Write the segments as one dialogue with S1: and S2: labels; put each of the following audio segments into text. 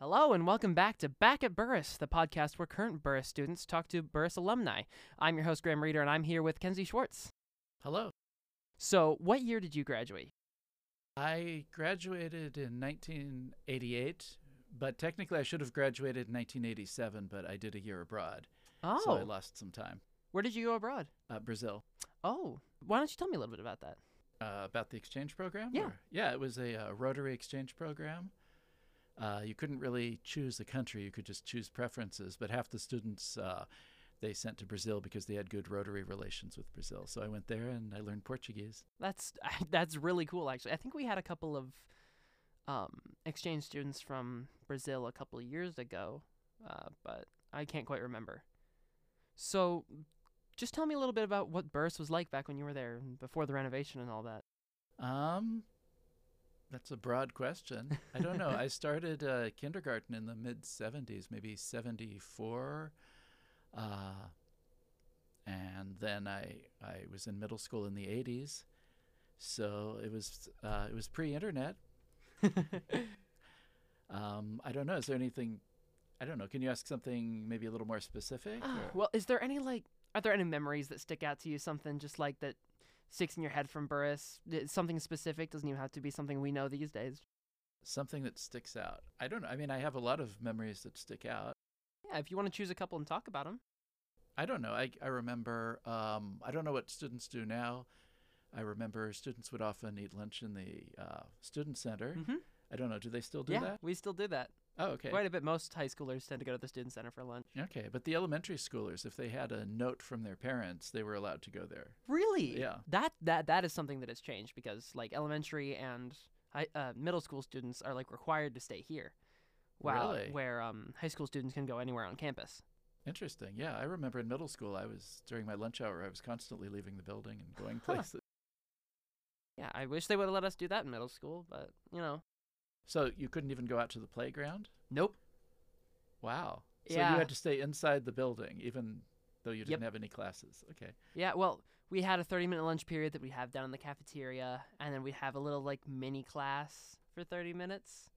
S1: Hello and welcome back to Back at Burris, the podcast where current Burris students talk to Burris alumni. I'm your host, Graham Reeder, and I'm here with Kinsey Swartz.
S2: Hello.
S1: So, what year did you graduate?
S2: I graduated in 1988, but technically I should have graduated in 1987, but I did a year abroad.
S1: Oh,
S2: So I lost some time.
S1: where did you go abroad?
S2: Uh, Brazil.
S1: Oh, why don't you tell me a little bit about that?
S2: Uh, about the exchange program?
S1: Yeah.
S2: or- Yeah, it was a uh, Rotary exchange program. Uh, you couldn't really choose the country, you could just choose preferences, but half the students uh, they sent to Brazil because they had good Rotary relations with Brazil. So I went there and I learned Portuguese.
S1: That's that's really cool, actually. I think we had a couple of um, exchange students from Brazil a couple of years ago, uh, but I can't quite remember. So, just tell me a little bit about what Burris was like back when you were there, and before the renovation and all that.
S2: Um, that's a broad question. I don't know. I started uh, kindergarten in the mid 70s, maybe 74. Uh, and then I, I was in middle school in the 80s. So it was uh, it was pre-internet. Um, I don't know. Is there anything? I don't know. Can you ask something maybe a little more specific?
S1: Ah, well, is there any like are there any memories that stick out to you? Something just like that sticks in your head from Burris? Something specific doesn't even have to be something we know these days.
S2: something that sticks out. I don't know. I mean, I have a lot of memories that stick out.
S1: Yeah, if you want to choose a couple and talk about them.
S2: I don't know. I, I remember, um, I don't know what students do now. I remember students would often eat lunch in the uh, student center.
S1: Mm-hmm.
S2: I don't know. Do they still do
S1: Yeah,
S2: that?
S1: we still do that
S2: Oh, okay.
S1: quite a bit. Most high schoolers tend to go to the student center for lunch.
S2: Okay. But the elementary schoolers, if they had a note from their parents, they were allowed to go there.
S1: Really?
S2: Yeah.
S1: That that that is something that has changed because like elementary and high, uh, middle school students are like required to stay here, while
S2: Really?
S1: where um, high school students can go anywhere on campus.
S2: Interesting. Yeah. I remember in middle school, I was, during my lunch hour, I was constantly leaving the building and going places.
S1: Yeah, I wish they would have let us do that in middle school, but you know,
S2: So you couldn't even go out to the playground?
S1: nope.
S2: Wow. So
S1: Yeah.
S2: you had to stay inside the building, even though you didn't have any classes. Okay.
S1: Yeah, well, we had a 30 minute lunch period that we'd have down in the cafeteria, and then we'd have a little like mini class for 30 minutes.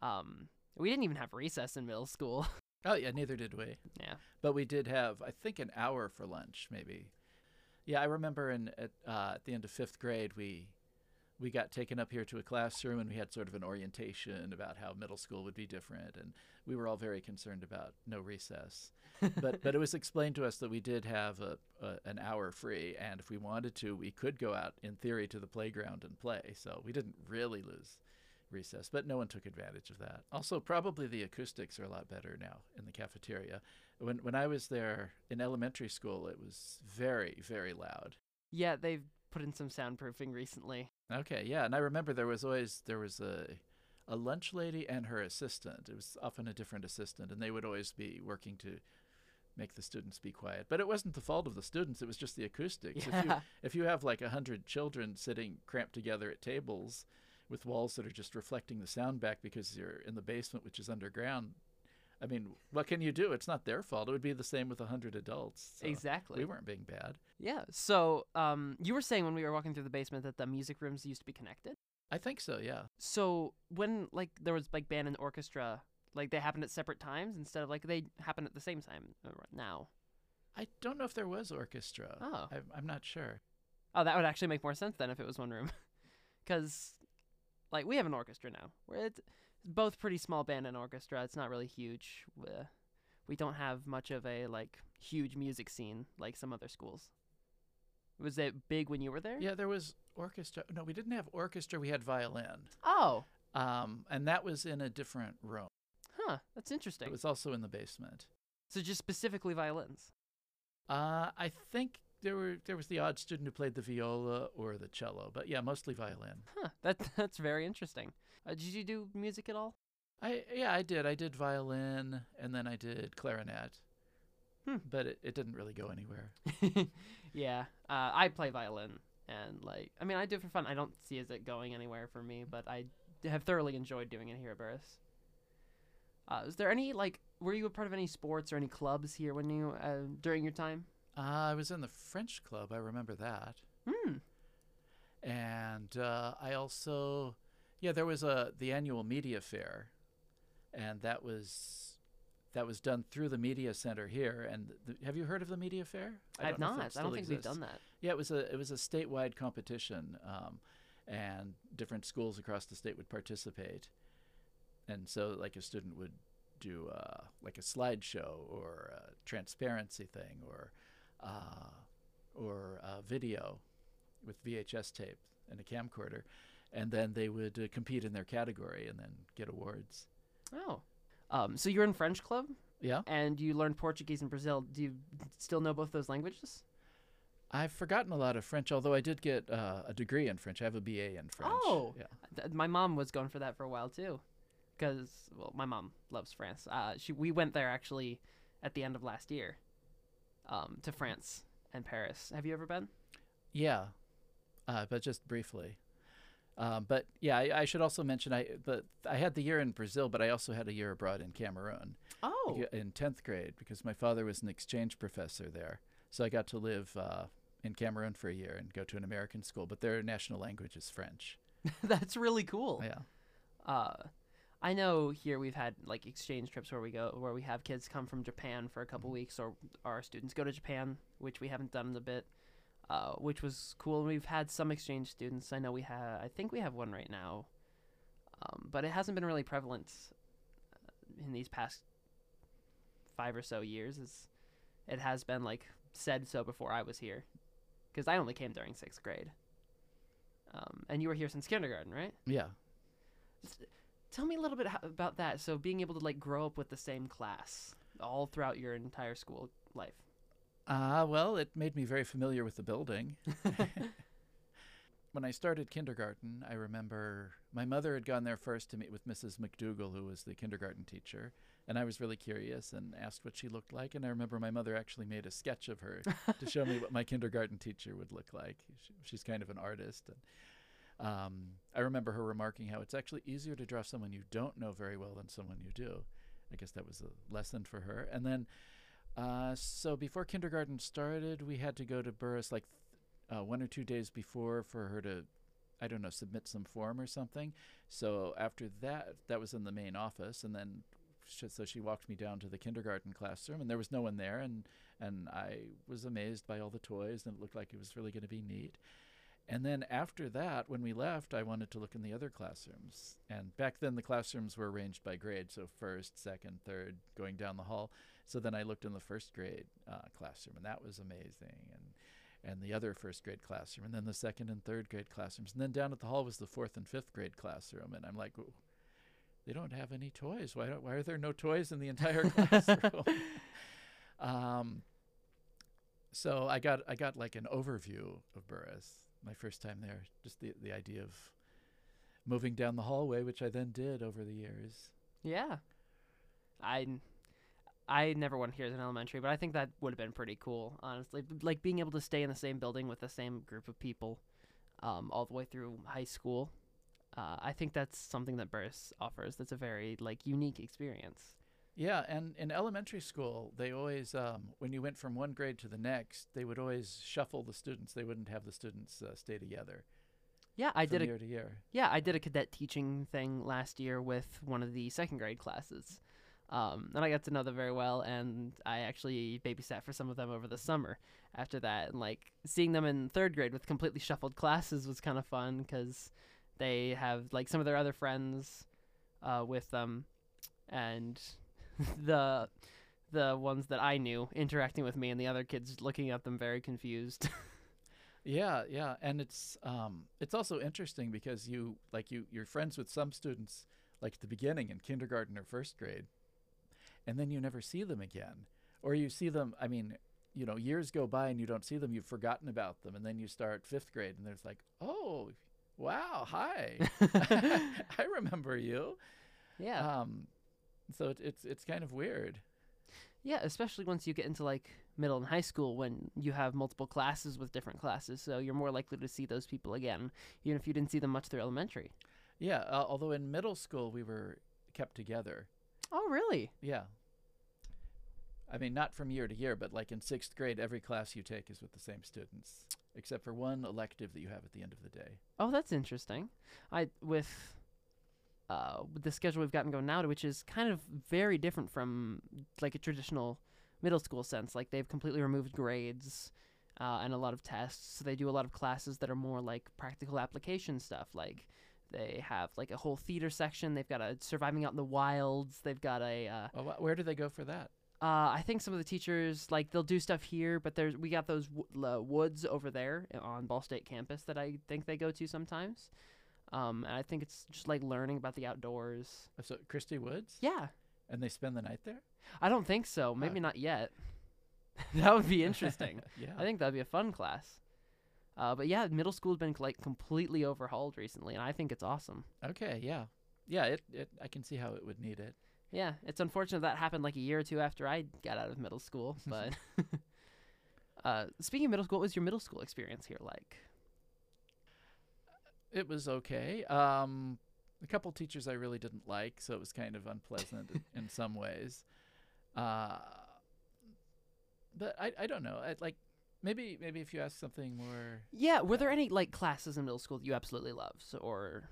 S1: Um, we didn't even have recess in middle school.
S2: Oh, yeah. Neither did we.
S1: yeah.
S2: but we did have I think an hour for lunch maybe. Yeah, I remember in at, uh, at the end of fifth grade we we got taken up here to a classroom and we had sort of an orientation about how middle school would be different and we were all very concerned about no recess. but but it was explained to us that we did have a, a an hour free and if we wanted to we could go out in theory to the playground and play. So we didn't really lose recess, but no one took advantage of that. Also, probably the acoustics are a lot better now in the cafeteria. When when I was there in elementary school, it was very very loud.
S1: Yeah, they've put in some soundproofing recently.
S2: Okay, yeah, and I remember there was always there was a a lunch lady and her assistant. It was often a different assistant, and they would always be working to make the students be quiet. But it wasn't the fault of the students; it was just the acoustics. If you if you have like a hundred children sitting cramped together at tables with walls that are just reflecting the sound back because you're in the basement, which is underground. I mean, what can you do? It's not their fault. It would be the same with a hundred adults. so
S1: exactly.
S2: We weren't being bad.
S1: Yeah. So, um, you were saying when we were walking through the basement that the music rooms used to be connected.
S2: I think so. Yeah.
S1: So when like there was like band and orchestra, like they happened at separate times instead of like they happen at the same time uh, now.
S2: I don't know if there was orchestra.
S1: Oh.
S2: I, I'm not sure.
S1: Oh, that would actually make more sense then if it was one room, because like we have an orchestra now. Where it's both pretty small band and orchestra. It's not really huge. We don't have much of a like huge music scene like some other schools. Was it big when you were there?
S2: Yeah, there was orchestra. No, we didn't have orchestra. We had violin.
S1: Oh,
S2: Um, and that was in a different room.
S1: huh. That's interesting.
S2: It was also in the basement.
S1: so just specifically violins.
S2: Uh, I think there were there was the odd student who played the viola or the cello, but yeah, mostly violin.
S1: Huh. That that's very interesting. Uh, did you do music at all?
S2: I yeah, I did. I did violin and then I did clarinet.
S1: Hmm.
S2: But it, it didn't really go anywhere.
S1: yeah, uh, I play violin, and like, I mean, I do it for fun. I don't see as it going anywhere for me, but I have thoroughly enjoyed doing it here at Burris. Uh, is there any like, were you a part of any sports or any clubs here when you uh, during your time?
S2: Uh, I was in the French club. I remember that.
S1: Hmm.
S2: and uh, I also, yeah, there was a the annual media fair, and that was that was done through the media center here. And the, have you heard of the media fair?
S1: I have
S2: don't know if
S1: not. I don't think we've done that.
S2: Yeah, it was a it was a statewide competition, um, and different schools across the state would participate. And so, like a student would do uh, like a slideshow or a transparency thing or uh, or a video with VHS tape and a camcorder, and then they would uh, compete in their category and then get awards.
S1: Oh. Um, so you're in French club
S2: Yeah,
S1: and you learned Portuguese in Brazil. Do you still know both those languages?
S2: I've forgotten a lot of French, although I did get uh, a degree in French. I have a BA in French.
S1: Oh.
S2: yeah.
S1: Th- my mom was going for that for a while too, because well, my mom loves France. Uh, she we went there actually at the end of last year, um, to France and Paris. Have you ever been?
S2: Yeah, uh, but just briefly. Um, but yeah, I, I should also mention I the I had the year in Brazil, but I also had a year abroad in Cameroon
S1: Oh,
S2: in tenth grade because my father was an exchange professor there. So I got to live uh, in Cameroon for a year and go to an American school, but their national language is French.
S1: that's really cool.
S2: Yeah,
S1: Uh, I know here we've had like exchange trips where we go where we have kids come from Japan for a couple
S2: Mhm.
S1: weeks, or our students go to Japan, which we haven't done in a bit, uh, which was cool. We've had some exchange students. I know we have. I think we have one right now, um, but it hasn't been really prevalent uh, in these past five or so years. As it has been like said so before I was here, because I only came during sixth grade. Um, and you were here since kindergarten, right?
S2: yeah.
S1: Tell me a little bit about that. So being able to like grow up with the same class all throughout your entire school life.
S2: Uh, well, it made me very familiar with the building. when I started kindergarten, I remember my mother had gone there first to meet with Mrs. McDougall, who was the kindergarten teacher, and I was really curious and asked what she looked like. And I remember my mother actually made a sketch of her to show me what my kindergarten teacher would look like. She, she's kind of an artist, and um, I remember her remarking how it's actually easier to draw someone you don't know very well than someone you do. I guess that was a lesson for her. And then, uh, so before kindergarten started, we had to go to Burris like th- uh, one or two days before for her to, I don't know, submit some form or something. So after that, that was in the main office, and then so she walked me down to the kindergarten classroom, and there was no one there, and and I was amazed by all the toys, and it looked like it was really going to be neat. And then after that, when we left, I wanted to look in the other classrooms. And back then, the classrooms were arranged by grade, so first, second, third, going down the hall. So then I looked in the first grade uh, classroom, and that was amazing. And and the other first grade classroom, and then the second and third grade classrooms, and then down at the hall was the fourth and fifth grade classroom. And I'm like, they don't have any toys. Why don't, why are there no toys in the entire classroom? um, so I got I got like an overview of Burris my first time there. Just the the idea of moving down the hallway, which I then did over the years.
S1: Yeah. I I never went here as an elementary, but I think that would have been pretty cool, honestly. Like being able to stay in the same building with the same group of people um, all the way through high school. Uh, I think that's something that Burris offers. That's a very like unique experience.
S2: Yeah, and in elementary school, they always, um, when you went from one grade to the next, they would always shuffle the students. They wouldn't have the students uh, stay together.
S1: Yeah, I
S2: from
S1: did a
S2: year to year.
S1: Yeah, I did a cadet teaching thing last year with one of the second grade classes. Um, and I got to know them very well, and I actually babysat for some of them over the summer after that. And like seeing them in third grade with completely shuffled classes was kind of fun because they have like some of their other friends uh, with them, and the the ones that I knew interacting with me, and the other kids looking at them very confused.
S2: Yeah, yeah, and it's um, it's also interesting because you like you you're friends with some students like at the beginning in kindergarten or first grade, and then you never see them again, or you see them. I mean, you know, years go by and you don't see them. You've forgotten about them, and then you start fifth grade, and there's like, oh, wow, hi, I remember you.
S1: yeah.
S2: Um, so it, it's it's kind of weird.
S1: Yeah, especially once you get into like middle and high school when you have multiple classes with different classes, so you're more likely to see those people again, even if you didn't see them much through elementary.
S2: Yeah, uh, although in middle school we were kept together.
S1: Oh, really?
S2: Yeah. I mean, not from year to year, but like in sixth grade, every class you take is with the same students, except for one elective that you have at the end of the day.
S1: Oh, that's interesting. I with uh, with the schedule we've gotten going now, which is kind of very different from like a traditional middle school sense. Like they've completely removed grades uh, and a lot of tests. So they do a lot of classes that are more like practical application stuff. Like they have like a whole theater section. They've got a surviving out in the wilds. They've got a uh,
S2: Well, wh- where do they go for that?
S1: uh, I think some of the teachers like they'll do stuff here, but there's we got those w- uh, woods over there on Ball State campus that I think they go to sometimes. Um, and I think it's just like learning about the outdoors.
S2: So Christy Woods,
S1: Yeah,
S2: and they spend the night there.
S1: I don't think so. Maybe not yet. that would be interesting.
S2: yeah.
S1: I think that'd be a fun class. Uh, but yeah, middle school's been like completely overhauled recently, and I think it's awesome.
S2: Okay. Yeah. Yeah. It, it. I can see how it would need it.
S1: Yeah, it's unfortunate that happened like a year or two after I got out of middle school. But uh, speaking of middle school, what was your middle school experience here like?
S2: It was okay. Um, a couple teachers I really didn't like, so it was kind of unpleasant in, in some ways. Uh, but I, I don't know. I like maybe maybe if you ask something more.
S1: Yeah, were there any like classes in middle school that you absolutely loved or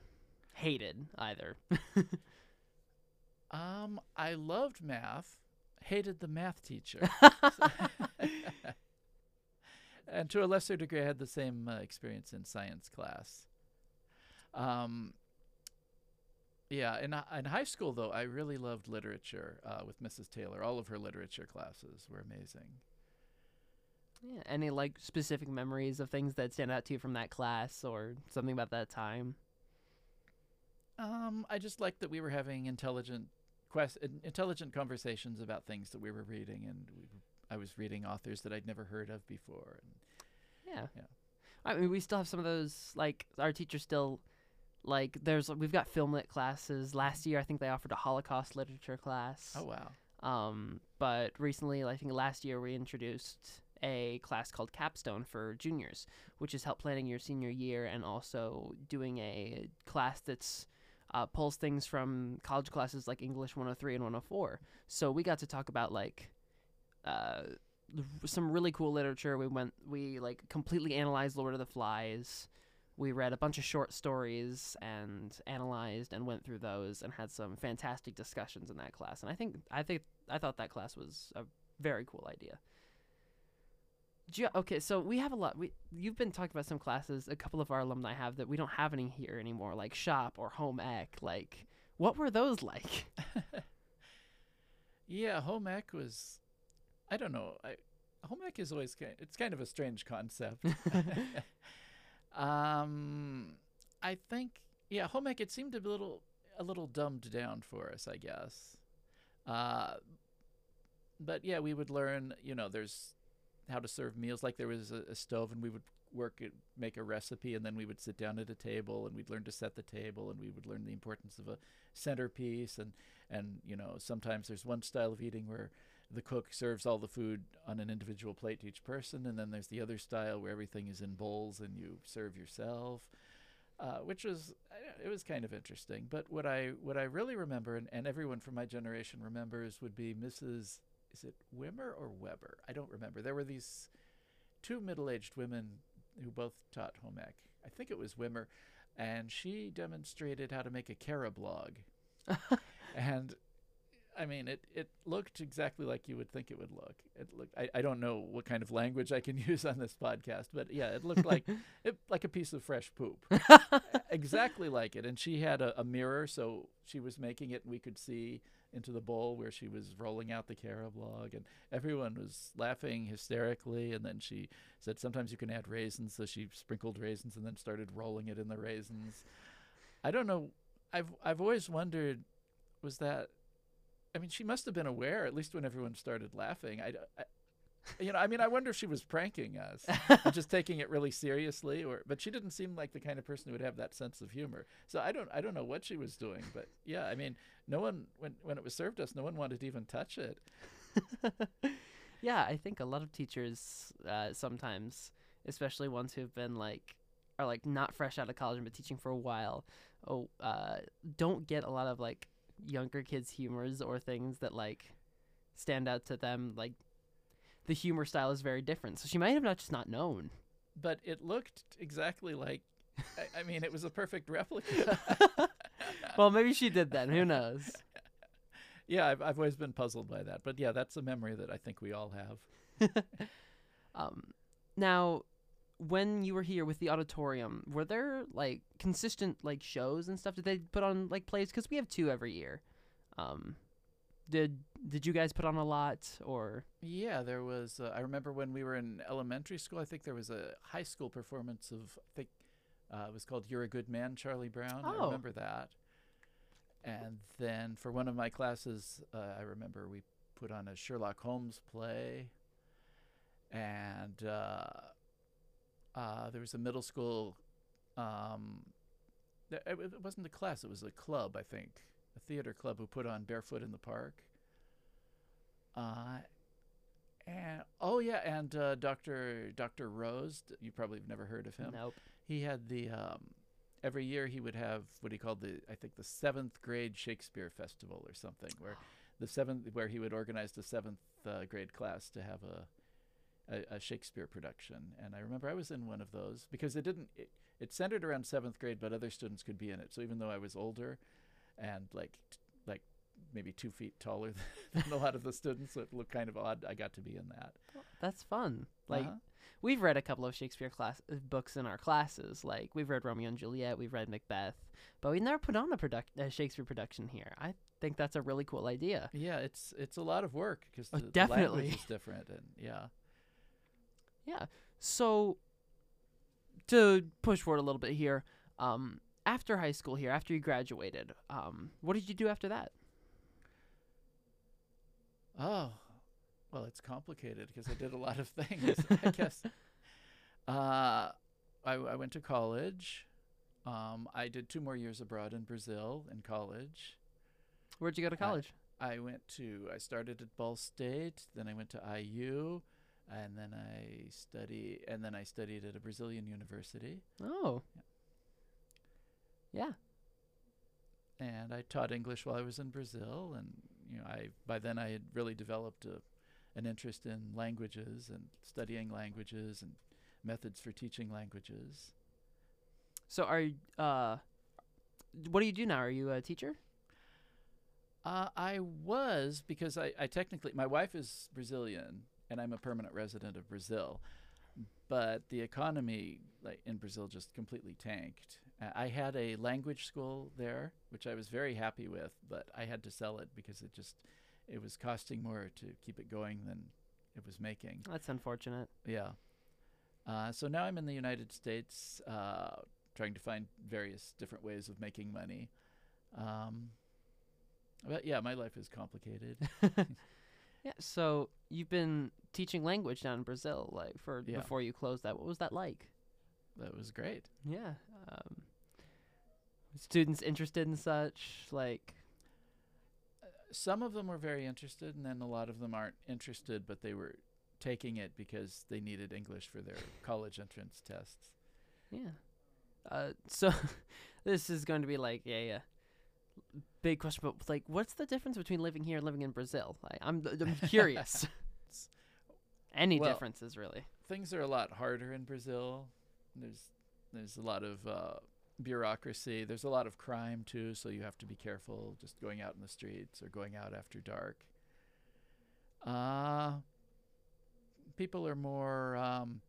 S1: hated either?
S2: Um, I loved math, hated the math teacher, and to a lesser degree, I had the same uh, experience in science class. Um, yeah, in in high school though, I really loved literature uh, with Mrs. Taylor. All of her literature classes were amazing.
S1: yeah, any like specific memories of things that stand out to you from that class or something about that time?
S2: Um, I just liked that we were having intelligent quest intelligent conversations about things that we were reading, and we, I was reading authors that I'd never heard of before. And
S1: Yeah.
S2: Yeah.
S1: I mean, we still have some of those. Like our teachers still, like there's we've got film lit classes. Last year, I think they offered a Holocaust literature class.
S2: oh wow,
S1: Um, but recently, I think last year, we introduced a class called Capstone for juniors, which is help planning your senior year and also doing a class that's uh, pulls things from college classes like English 103 and 104. So we got to talk about like uh, some really cool literature. We went, we like completely analyzed Lord of the Flies. We read a bunch of short stories and analyzed and went through those and had some fantastic discussions in that class. And I think I think I thought that class was a very cool idea. Ge- okay, so we have a lot. We you've been talking about some classes. A couple of our alumni have that we don't have any here anymore, like shop or home ec. Like, what were those like?
S2: yeah, home ec was. I don't know. I, home ec is always kind. It's kind of a strange concept. um, I think yeah, home ec. It seemed a little a little dumbed down for us, I guess. Uh, but yeah, we would learn. You know, there's how to serve meals. Like there was a, a stove, and we would work it, make a recipe, and then we would sit down at a table, and we'd learn to set the table, and we would learn the importance of a centerpiece, and and you know sometimes there's one style of eating where the cook serves all the food on an individual plate to each person, and then there's the other style where everything is in bowls and you serve yourself, uh, which was it was kind of interesting. But what I what I really remember, and, and everyone from my generation remembers, would be Mrs. Is it Wimmer or Weber? I don't remember. There were these two middle-aged women who both taught home ec. I think it was Wimmer, and she demonstrated how to make a carob log. and I mean, it, it looked exactly like you would think it would look. It looked. I, I don't know what kind of language I can use on this podcast, but yeah, it looked like it, like a piece of fresh poop, exactly like it. And she had a, a mirror, so she was making it, and we could see into the bowl where she was rolling out the carob log, and everyone was laughing hysterically. And then she said, "Sometimes you can add raisins," so she sprinkled raisins and then started rolling it in the raisins. I don't know. I've I've always wondered, was that I mean, she must have been aware, at least when everyone started laughing. I, I- you know, I mean, I wonder if she was pranking us, just taking it really seriously, or but she didn't seem like the kind of person who would have that sense of humor. So I don't, I don't know what she was doing, but yeah, I mean, no one when when it was served us, no one wanted to even touch it.
S1: yeah, I think a lot of teachers uh, sometimes, especially ones who've been like, are like not fresh out of college and been teaching for a while, oh, uh, don't get a lot of like younger kids' humors or things that like stand out to them. Like the humor style is very different, so she might have not just not known.
S2: But it looked exactly like. I, I mean, it was a perfect replica.
S1: well, maybe she did then. Who knows?
S2: yeah, I've, I've always been puzzled by that. But yeah, that's a memory that I think we all have.
S1: Um, now, when you were here with the auditorium, were there like consistent like shows and stuff? Did they put on like plays? Because we have two every year. Um, did did you guys put on a lot or?
S2: Yeah, there was. Uh, I remember when we were in elementary school. I think there was a high school performance of. I think uh, it was called "You're a Good Man," Charlie Brown. I
S1: Oh.
S2: remember that. And then for one of my classes, uh, I remember we put on a Sherlock Holmes play. And uh, there was a middle school. Um, it, it wasn't a class; it was a club, I think, a theater club who put on Barefoot in the Park. Uh, and oh yeah, and uh, Doctor Doctor Rose. You probably have never heard of him.
S1: Nope.
S2: He had the um, every year he would have what he called the I think the seventh grade Shakespeare Festival or something, where the seventh where he would organize the seventh uh, grade class to have a, a a Shakespeare production. And I remember I was in one of those because it didn't it, it centered around seventh grade, but other students could be in it. So even though I was older and like t- like maybe two feet taller than a lot of the students, so it looked kind of odd. I got to be in that.
S1: That's fun. Like
S2: Uh-huh.
S1: we've read a couple of Shakespeare class uh, books in our classes. Like we've read Romeo and Juliet, we've read Macbeth, but we never put on a product a Shakespeare production here. I think that's a really cool idea.
S2: Yeah, it's it's a lot of work because
S1: Oh,
S2: the, the
S1: definitely.
S2: language is different, and yeah.
S1: Yeah. So to push forward a little bit here, um, after high school here, after you graduated, um, what did you do after that?
S2: Oh, well, it's complicated because I did a lot of things. I guess. Uh, I, I went to college. Um, I did two more years abroad in Brazil in college.
S1: Where'd you go to
S2: I-
S1: college?
S2: I went to I started at Ball State, then I went to IU, and then I study and then I studied at a Brazilian university,
S1: oh. Yeah.
S2: and I taught English while I was in Brazil, and you know I by then I had really developed a, an interest in languages and studying languages and methods for teaching languages.
S1: So are uh, what do you do now? Are you a teacher?
S2: Uh, I was because I, I technically my wife is Brazilian and I'm a permanent resident of Brazil, but the economy like in Brazil just completely tanked. Uh, I had a language school there, which I was very happy with, but I had to sell it because it just it was costing more to keep it going than it was making.
S1: That's unfortunate.
S2: Yeah. Uh, so now I'm in the United States, uh, trying to find various different ways of making money. Um, but yeah, my life is complicated.
S1: Yeah. So you've been teaching language down in Brazil, like for
S2: Yeah.
S1: before you closed that. What was that like?
S2: that was great.
S1: Yeah. Um, students interested in such like.
S2: Some of them were very interested, and then a lot of them aren't interested, but they were taking it because they needed English for their college entrance tests.
S1: Yeah. Uh, so this is going to be like a, uh big question, but like, what's the difference between living here and living in Brazil? Like, I'm I'm curious. Any
S2: Well-
S1: differences, really?
S2: Things are a lot harder in Brazil. There's there's a lot of uh, bureaucracy. There's a lot of crime too, so you have to be careful just going out in the streets or going out after dark. Uh, people are more um,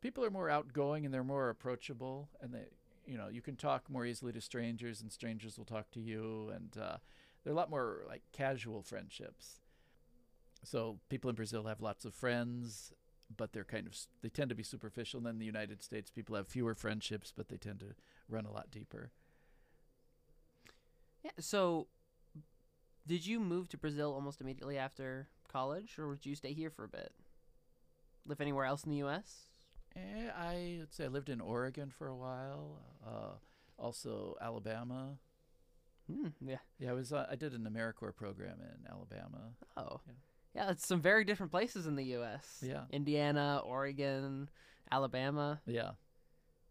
S2: people are more outgoing and they're more approachable, and they you know you can talk more easily to strangers, and strangers will talk to you, and uh, they're a lot more like casual friendships. So people in Brazil have lots of friends, but they're kind of they tend to be superficial. And then in the United States, people have fewer friendships, but they tend to run a lot deeper.
S1: Yeah. So, did you move to Brazil almost immediately after college, or did you stay here for a bit? Live anywhere else in the U.S.?
S2: Eh, I would say I lived in Oregon for a while, uh, also Alabama.
S1: Hmm. Yeah.
S2: Yeah, I was uh, I did an AmeriCorps program in Alabama.
S1: Oh.
S2: Yeah.
S1: Yeah, it's some very different places in the U.S.
S2: Yeah.
S1: Indiana, Oregon, Alabama.
S2: Yeah,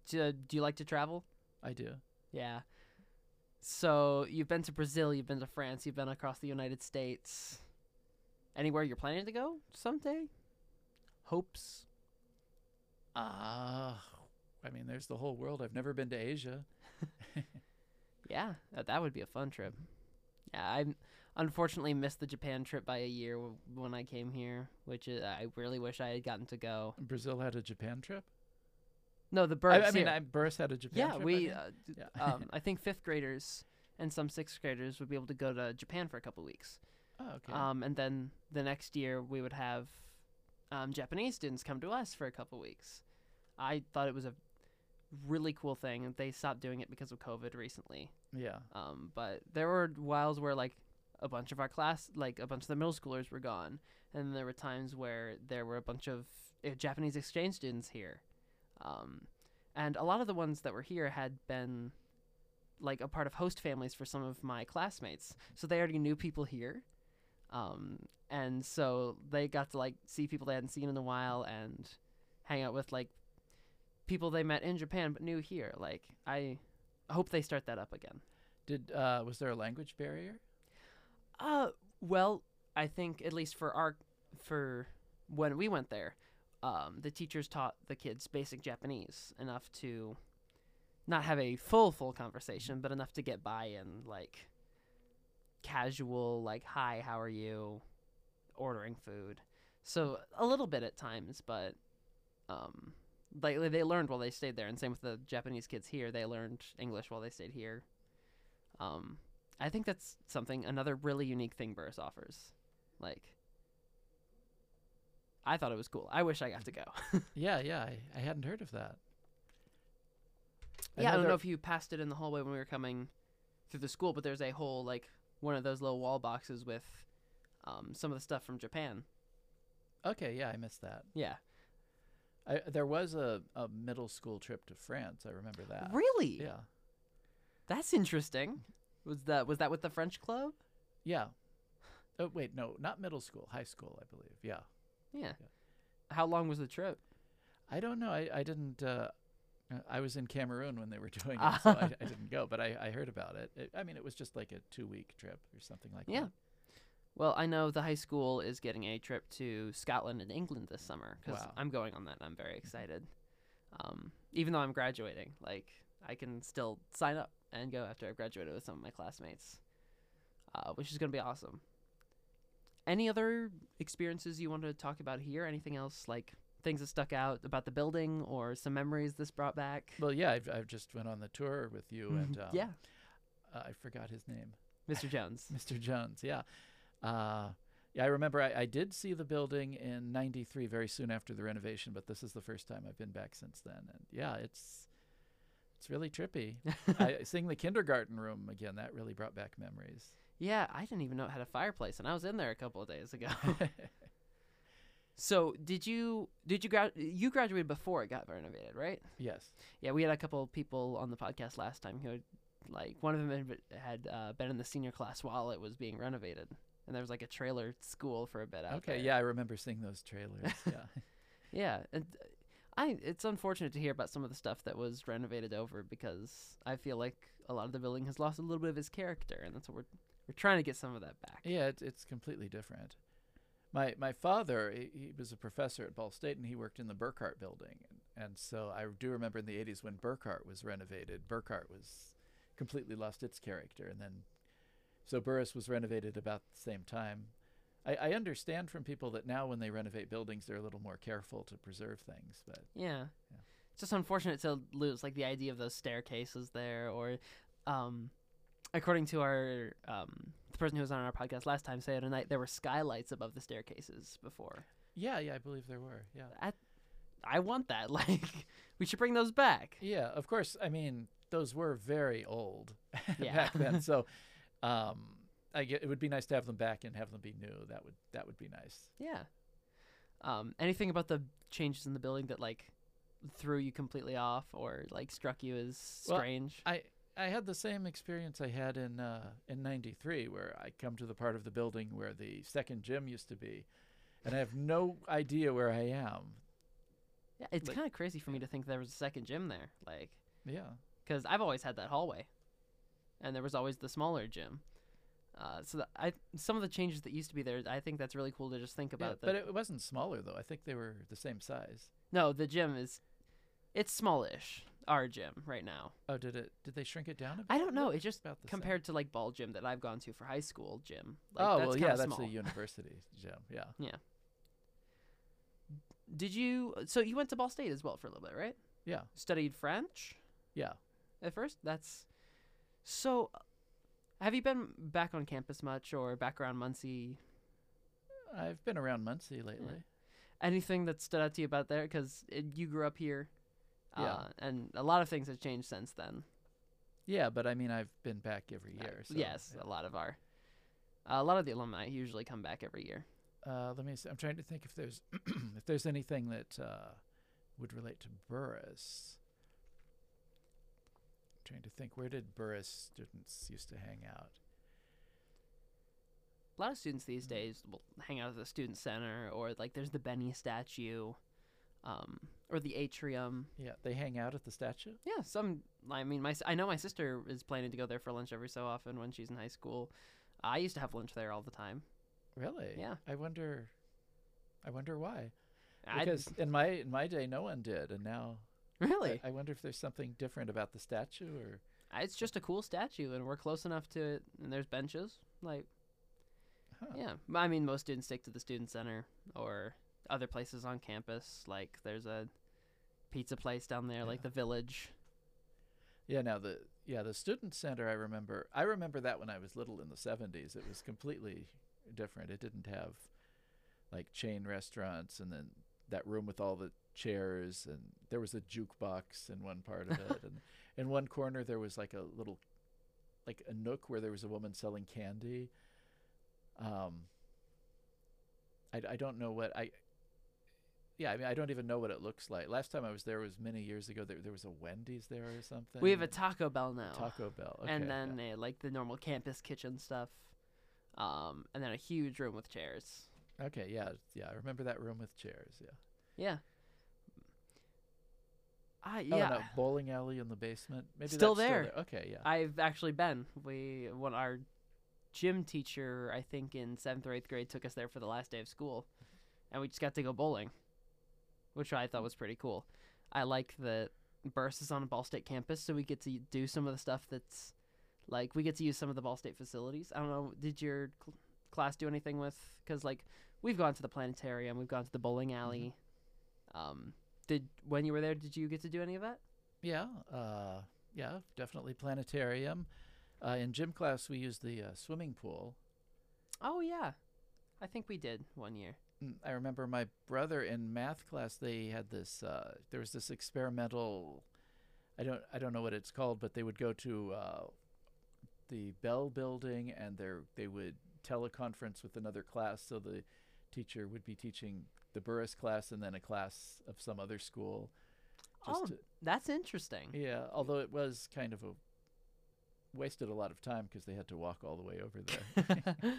S1: Do, do you like to travel?
S2: I do.
S1: Yeah. So you've been to Brazil, you've been to France, you've been across the United States. Anywhere you're planning to go someday? Hopes?
S2: Ah, I mean, there's the whole world. I've never been to Asia.
S1: Yeah, that, that would be a fun trip. Yeah, I unfortunately missed the Japan trip by a year w- when I came here, which is, I really wish I had gotten to go.
S2: Brazil had a Japan trip.
S1: No, the
S2: I. I mean. I, Burris had a Japan
S1: yeah,
S2: trip. I
S1: we.
S2: think.
S1: Uh,
S2: Yeah.
S1: um, I think fifth graders and some sixth graders would be able to go to Japan for a couple weeks.
S2: oh, okay.
S1: Um, and then the next year we would have um, Japanese students come to us for a couple weeks. I thought it was a really cool thing, and they stopped doing it because of COVID recently.
S2: yeah.
S1: Um, but there were whiles where like a bunch of our class, like a bunch of the middle schoolers were gone, and there were times where there were a bunch of uh, Japanese exchange students here, um, and a lot of the ones that were here had been like a part of host families for some of my classmates, so they already knew people here, um, and so they got to like see people they hadn't seen in a while and hang out with like people they met in Japan but knew here. Like I hope they start that up again.
S2: Did uh, was there a language barrier?
S1: Uh, well, I think at least for our for when we went there, um, the teachers taught the kids basic Japanese enough to not have a full full conversation, but enough to get by in like casual like hi, how are you, ordering food. So a little bit at times, but um, like they learned while they stayed there, and same with the Japanese kids here. They learned English while they stayed here. Um, I think that's something another really unique thing Burris offers. Like, I thought it was cool. I wish I got to go.
S2: Yeah, yeah. I, I hadn't heard of that.
S1: yeah, I don't know if you passed it in the hallway when we were coming through the school, but there's a whole like one of those little wall boxes with um, some of the stuff from Japan.
S2: Okay, yeah, I missed that.
S1: Yeah,
S2: I, there was a, a middle school trip to France. I remember that.
S1: really?
S2: Yeah,
S1: That's interesting. Was that was that with the French club?
S2: yeah. Oh wait, no, not middle school, high school, I believe. Yeah,
S1: Yeah. How long was the trip?
S2: I don't know. I I didn't. Uh, I was in Cameroon when they were doing it, so I, I didn't go. But I, I heard about it. it. I mean, it was just like a two week trip or something like that.
S1: Yeah.
S2: that.
S1: Well, I know the high school is getting a trip to Scotland and England this summer because
S2: Wow.
S1: I'm going on that and I'm very excited. Um, even though I'm graduating, like I can still sign up and go after I've graduated with some of my classmates, uh, which is going to be awesome. Any other experiences you want to talk about here? Anything else like things that stuck out about the building or some memories this brought back?
S2: Well, yeah, I've, I've just went on the tour with you, and um,
S1: yeah,
S2: uh, I forgot his name.
S1: Mr. Jones.
S2: Mr. Jones, yeah. Uh, yeah, I remember I, I did see the building in 93 very soon after the renovation, but this is the first time I've been back since then. And yeah, it's it's really trippy. I, seeing the kindergarten room again, that really brought back memories.
S1: yeah, I didn't even know it had a fireplace, and I was in there a couple of days ago. So did you did you grad you graduated before it got renovated, right?
S2: yes.
S1: Yeah, we had a couple of people on the podcast last time who had, like one of them had, had uh, been in the senior class while it was being renovated, and there was like a trailer school for a bit out
S2: Okay,
S1: there.
S2: yeah, I remember seeing those trailers. yeah.
S1: yeah, and uh, I it's unfortunate to hear about some of the stuff that was renovated over because I feel like a lot of the building has lost a little bit of its character, and that's what we're we're trying to get some of that back.
S2: Yeah, it's it's completely different. My my father, he, he was a professor at Ball State, and he worked in the Burkhardt building, and, and so I do remember in the '80s when Burkhardt was renovated. Burkhardt was completely lost its character, and then so Burris was renovated about the same time. I, I understand from people that now when they renovate buildings, they're a little more careful to preserve things, but
S1: Yeah.
S2: Yeah.
S1: It's just unfortunate to lose like the idea of those staircases there or um according to our um the person who was on our podcast last time said tonight there were skylights above the staircases before.
S2: yeah, yeah, I believe there were. Yeah,
S1: I want that. Like we should bring those back.
S2: yeah. Of course, I mean those were very old
S1: Yeah.
S2: back then, so um, I get, it would be nice to have them back and have them be new. That would that would be nice.
S1: Yeah. Um anything about the changes in the building that like threw you completely off or like struck you as
S2: Well,
S1: strange?
S2: I I had the same experience I had in uh, in '93, where I come to the part of the building where the second gym used to be, and I have no idea where I am.
S1: yeah, it's
S2: like-
S1: kind of crazy for me to think there was a second gym there. Like
S2: Yeah,
S1: because I've always had that hallway, and there was always the smaller gym. Uh, so I some of the changes that used to be there, I think that's really cool to just think
S2: yeah
S1: about.
S2: but it wasn't smaller though. I think they were the same size.
S1: no, the gym is, it's smallish. our gym right now.
S2: Oh, did it? Did they shrink it down? A bit?
S1: I don't know. It's just
S2: about the same.
S1: compared to like ball gym that I've gone to for high school gym. Like,
S2: oh
S1: that's
S2: well, yeah, that's
S1: small.
S2: the university gym. Yeah.
S1: Yeah, Did you? So you went to Ball State as well for a little bit, right?
S2: yeah,
S1: Studied French
S2: yeah.
S1: at first. That's so. Have you been back on campus much or back around Muncie?
S2: I've been around Muncie lately.
S1: Anything that stood out to you about there? Because you grew up here,
S2: Yeah.
S1: uh, and a lot of things have changed since then.
S2: Yeah, but I mean, I've been back every
S1: Uh,
S2: year. So,
S1: yes,
S2: yeah.
S1: a lot of our, a lot of the alumni usually come back every year.
S2: Uh, let me. See. I'm trying to think if there's if there's anything that uh, would relate to Burris. Trying to think, where did Burris students used to hang out?
S1: A lot of students these
S2: Mm.
S1: days will hang out at the student center, or like there's the Benny statue, um, or the atrium.
S2: Yeah, they hang out at the statue.
S1: Yeah, some. I mean, my I know my sister is planning to go there for lunch every so often when she's in high school. I used to have lunch there all the time.
S2: Really?
S1: Yeah.
S2: I wonder. I wonder why. Because in my in my day, no one did, and now
S1: really,
S2: I, wonder if there's something different about the statue, or
S1: uh, it's just a cool statue, and we're close enough to it. And there's benches, like
S2: huh.
S1: yeah. I mean, most students stick to the student center or other places on campus. Like there's a pizza place down there, like the Village.
S2: Yeah, now the yeah the student center. I remember. I remember that when I was little in the '70s. It was completely different. It didn't have like chain restaurants, and then that room with all the chairs, and there was a jukebox in one part of it, and in one corner there was like a little, like a nook where there was a woman selling candy. Um. I, I don't know what I. Yeah, I mean, I don't even know what it looks like. Last time I was there was many years ago. There, there was a Wendy's there or something.
S1: We have a Taco Bell now.
S2: Taco Bell. Okay,
S1: and
S2: yeah.
S1: then uh, like the normal campus kitchen stuff. Um, and then a huge room with chairs.
S2: Okay, yeah, yeah, I remember that room with chairs. Yeah.
S1: Yeah. I
S2: Oh,
S1: yeah.
S2: no, bowling alley in the basement. Maybe
S1: Still
S2: that's
S1: there.
S2: Still there. Okay, yeah.
S1: I've actually been. We when our gym teacher, I think in seventh or eighth grade, took us there for the last day of school, and we just got to go bowling, which I thought was pretty cool. I like that Burris is on a Ball State campus, so we get to do some of the stuff that's like we get to use some of the Ball State facilities. I don't know. Did your cl- class do anything with? Because like we've gone to the planetarium, we've gone to the bowling alley. Um, did when you were there, did you get to do any of that?
S2: yeah, uh, yeah, definitely planetarium. Uh, in gym class, we used the uh, swimming pool.
S1: Oh yeah, I think we did one year.
S2: Mm, I remember my brother in math class. They had this. Uh, there was this experimental. I don't. I don't know what it's called, but they would go to uh, the Bell Building and there they would teleconference with another class. So the teacher would be teaching the Burris class and then a class of some other school. Just
S1: Oh,
S2: to,
S1: that's interesting.
S2: yeah, although it was kind of a wasted a lot of time because they had to walk all the way over there.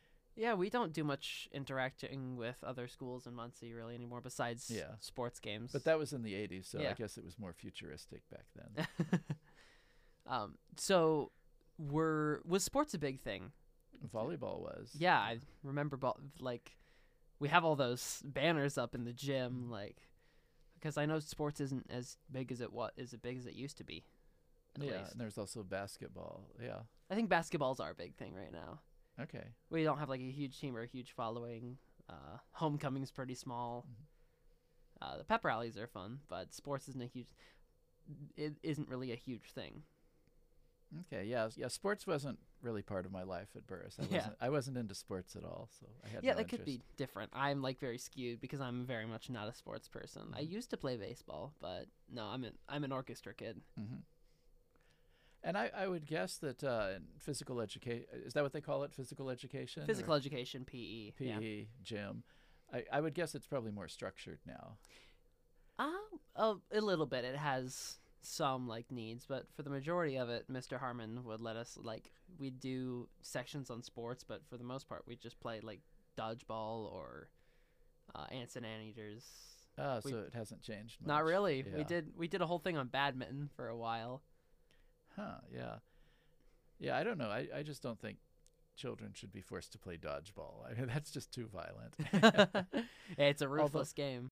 S1: yeah, we don't do much interacting with other schools in Muncie really anymore besides
S2: Yeah.
S1: sports games.
S2: but that was in the 80s, so I guess it was more futuristic back then.
S1: um, so were was sports a big thing?
S2: Volleyball was.
S1: Yeah, I remember ball, like we have all those banners up in the gym like because I know sports isn't as big as it what is as big as it used to be.
S2: Yeah,
S1: least.
S2: and there's also basketball. Yeah.
S1: I think basketball's our big thing right now.
S2: Okay.
S1: We don't have like a huge team or a huge following. Uh, homecoming's pretty small.
S2: Mm-hmm.
S1: Uh, the pep rallies are fun, but sports isn't a huge. It isn't really a huge thing.
S2: Okay. Yeah. Yeah. Sports wasn't really part of my life at Burris. I
S1: Yeah.
S2: wasn't. I wasn't into sports at all, so I had
S1: yeah,
S2: no
S1: that could be different. I'm like very skewed because I'm very much not a sports person. I
S2: Mhm.
S1: used to play baseball, but no, I'm an I'm an orchestra kid.
S2: hmm And I, I would guess that uh, physical education is that what they call it? Physical education.
S1: Physical education, PE.
S2: PE
S1: Yeah.
S2: gym. I, I would guess it's probably more structured now.
S1: Um, a, a little bit. It has some like needs, but for the majority of it, Mr. Harmon would let us like we'd do sections on sports, but for the most part, we'd just play like dodgeball or uh, ants and anteaters.
S2: Ah,
S1: We-
S2: so it hasn't changed. Much.
S1: Not really. We did we did a whole thing on badminton for a while.
S2: Huh. Yeah. Yeah. I don't know. I, I just don't think children should be forced to play dodgeball. I mean, that's just too violent.
S1: it's a ruthless game.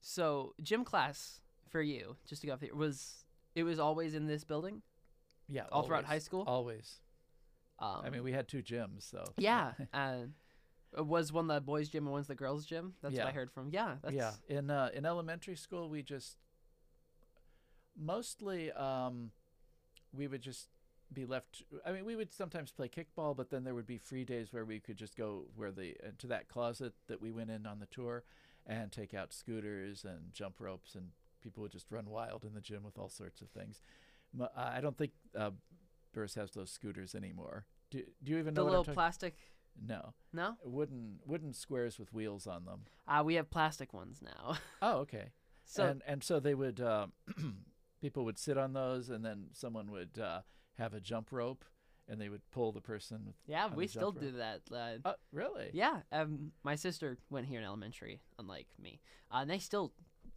S1: So gym class for you, just to go off the was it was always in this building
S2: Yeah,
S1: all throughout high school.
S2: Always.
S1: Um,
S2: I mean, we had two gyms, so
S1: yeah, uh, it was one the boys' gym and one's the girls' gym. That's what I heard from. Yeah, that's,
S2: yeah. In uh, in elementary school, we just mostly um, we would just be left. I mean, we would sometimes play kickball, but then there would be free days where we could just go where the uh, to that closet that we went in on the tour, and take out scooters and jump ropes, and people would just run wild in the gym with all sorts of things. I don't think uh, Burris has those scooters anymore. Do, do you even
S1: the
S2: know what
S1: little plastic.
S2: no,
S1: No,
S2: wooden wooden squares with wheels on them.
S1: uh, we have plastic ones now.
S2: Oh, okay.
S1: so
S2: and and so they would uh, people would sit on those, and then someone would uh, have a jump rope, and they would pull the person.
S1: Yeah, we
S2: the
S1: still do that. Uh,
S2: oh, really?
S1: Yeah, um, my sister went here in elementary, unlike me, uh, and they still,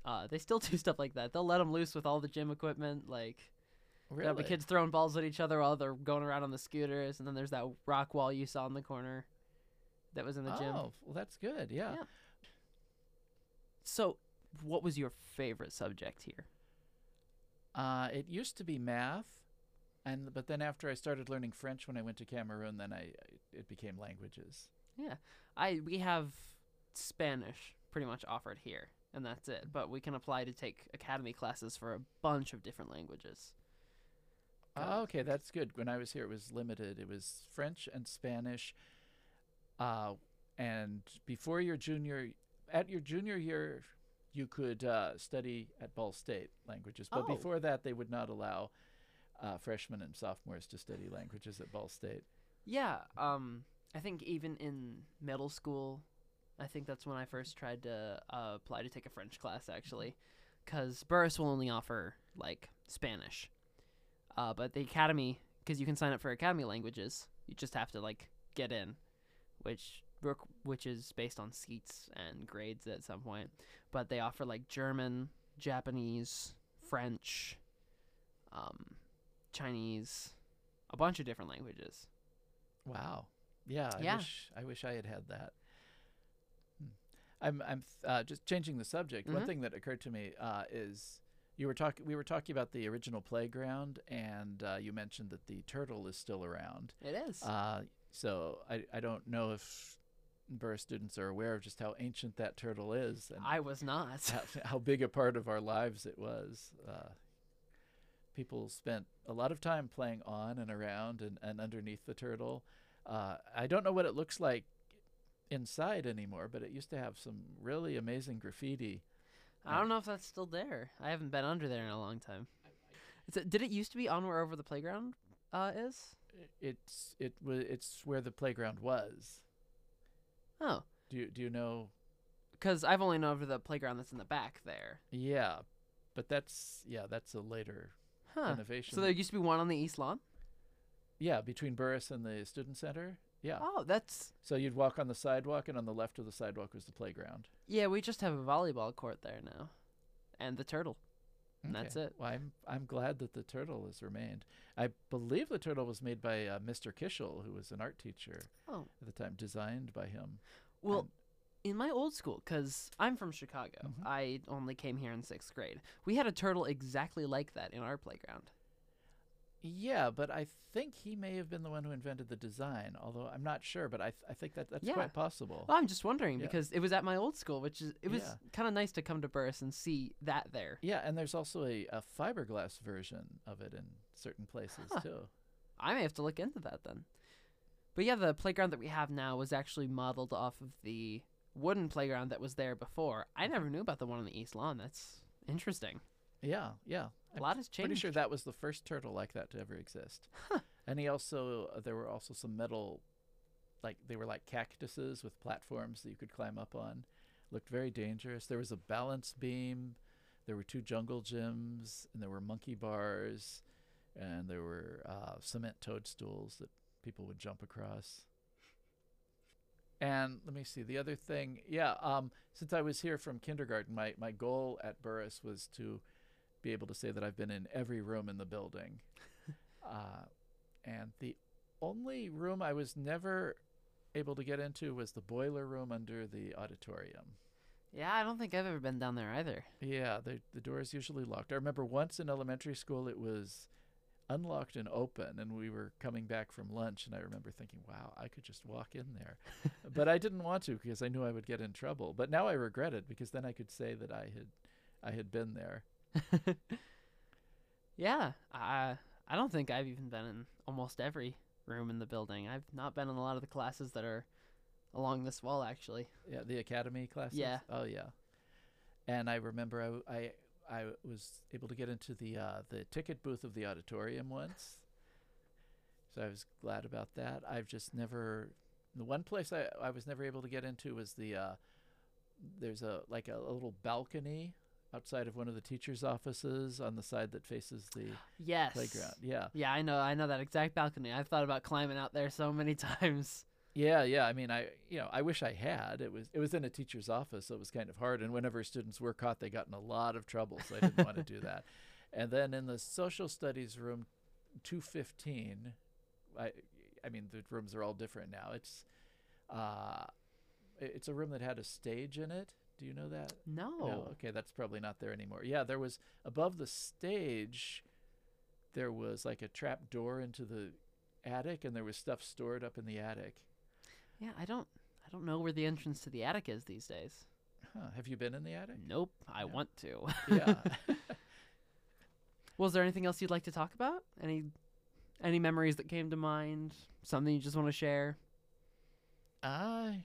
S1: uh, they still do stuff like that. They'll let them loose with all the gym equipment, like
S2: really.
S1: be kids throwing balls at each other while they're going around on the scooters, and then there's that rock wall you saw in the corner, that was in the
S2: oh,
S1: gym.
S2: well, that's good. Yeah.
S1: Yeah. So, what was your favorite subject here?
S2: Uh, it used to be math, and but then after I started learning French when I went to Cameroon, then I I- it became languages.
S1: Yeah, I we have Spanish pretty much offered here, and that's it. But we can apply to take academy classes for a bunch of different languages.
S2: Oh, okay, that's good. When I was here, it was limited. It was French and Spanish. Uh, and before your junior, at your junior year, you could uh, study at Ball State languages. But
S1: Oh.
S2: before that, they would not allow uh, freshmen and sophomores to study languages at Ball State.
S1: Yeah, um, I think even in middle school, I think that's when I first tried to uh, apply to take a French class actually, because Burris will only offer like Spanish, uh, but the academy, because you can sign up for academy languages, you just have to like get in, which which is based on seats and grades at some point, but they offer like German, Japanese, French, um, Chinese, a bunch of different languages.
S2: Wow. Yeah. I
S1: Yeah.
S2: wish I wish I had had that. I'm I'm uh, just changing the subject. One
S1: Mhm.
S2: thing that occurred to me uh, is you were talking. We were talking about the original playground, and uh, you mentioned that the turtle is still around.
S1: It is.
S2: Uh, so I I don't know if Burr students are aware of just how ancient that turtle is and
S1: I was not.
S2: how, how big a part of our lives it was. Uh, people spent a lot of time playing on and around and, and underneath the turtle. Uh, I don't know what it looks like inside anymore, but it used to have some really amazing graffiti.
S1: I don't know if that's still there. I haven't been under there in a long time. Is it, did it used to be on where over the playground uh, is?
S2: It's it was it's where the playground was.
S1: Oh,
S2: Do you do you know?
S1: because I've only known of the playground that's in the back there.
S2: Yeah, but that's yeah that's a later
S1: Huh.
S2: innovation.
S1: So there used to be one on the east lawn.
S2: yeah, between Burris and the student center. Yeah.
S1: Oh, that's
S2: So you'd walk on the sidewalk, and on the left of the sidewalk was the playground.
S1: yeah. We just have a volleyball court there now, and the turtle. And that's
S2: Okay.
S1: it.
S2: Well, I'm I'm glad that the turtle has remained. I believe the turtle was made by uh, Mr. Kishel, who was an art teacher
S1: Oh,
S2: at the time, designed by him.
S1: well,
S2: And-
S1: in my old school, because I'm from Chicago,
S2: Mhm.
S1: I only came here in sixth grade. We had a turtle exactly like that in our playground.
S2: Yeah, but I think he may have been the one who invented the design. Although I'm not sure, but I th- I think that that's
S1: Yeah.
S2: quite possible.
S1: Well, I'm just wondering
S2: Yeah.
S1: because it was at my old school, which is it was
S2: Yeah.
S1: kind of nice to come to Burris and see that there.
S2: Yeah, and there's also a, a fiberglass version of it in certain places
S1: Huh.
S2: too.
S1: I may have to look into that then. But yeah, the playground that we have now was actually modeled off of the wooden playground that was there before. I hmm. never knew about the one on the East Lawn. That's interesting.
S2: Yeah, yeah.
S1: A lot has changed.
S2: Pretty sure that was the first turtle like that to ever exist. And he also uh, there were also some metal, like they were like cactuses with platforms that you could climb up on. Looked very dangerous. There was a balance beam. There were two jungle gyms, and there were monkey bars, and there were uh, cement toadstools that people would jump across. And let me see the other thing. Yeah, um, since I was here from kindergarten, my, my goal at Burris was to be able to say that I've been in every room in the building. uh, and the only room I was never able to get into was the boiler room under the auditorium.
S1: Yeah, I don't think I've ever been down there either.
S2: Yeah, the the door is usually locked. I remember once in elementary school it was unlocked and open and we were coming back from lunch and I remember thinking, "Wow, I could just walk in there." but I didn't want to because I knew I would get in trouble. But now I regret it because then I could say that I had I had been there.
S1: yeah, I I don't think I've even been in almost every room in the building. I've not been in a lot of the classes that are along this wall actually.
S2: Yeah, the academy classes.
S1: Yeah.
S2: Oh yeah. And I remember I I, I was able to get into the uh, the ticket booth of the auditorium once. So I was glad about that. I've just never the one place I, I was never able to get into was the uh, there's a like a, a little balcony outside of one of the teachers' offices on the side that faces the
S1: Yes.
S2: playground. Yeah.
S1: Yeah, I know. I know that exact balcony. I've thought about climbing out there so many times.
S2: Yeah, yeah. I mean, I you know, I wish I had. It was it was in a teacher's office, so it was kind of hard. And whenever students were caught, they got in a lot of trouble. So I didn't want to do that. And then in the social studies room, two fifteen, I I mean the rooms are all different now. It's uh, it's a room that had a stage in it. Do you know that?
S1: No.
S2: No. Okay, that's probably not there anymore. Yeah, there was above the stage. There was like a trap door into the attic, and there was stuff stored up in the attic.
S1: Yeah, I don't. I don't know where the entrance to the attic is these days.
S2: Huh, have you been in the attic?
S1: Nope. I
S2: Yeah.
S1: want to.
S2: yeah.
S1: Was there anything else you'd like to talk about? Any any memories that came to mind? Something you just want to share?
S2: I.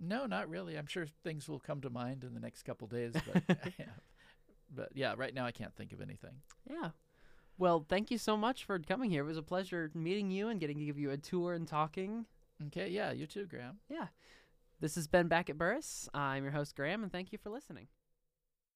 S2: No, not really. I'm sure things will come to mind in the next couple days, but yeah. but yeah, right now I can't think of anything.
S1: Yeah. Well, thank you so much for coming here. It was a pleasure meeting you and getting to give you a tour and talking.
S2: Okay, yeah, you too, Graham. Yeah.
S1: This has been Back at Burris. I'm your host, Graham, and thank you for listening.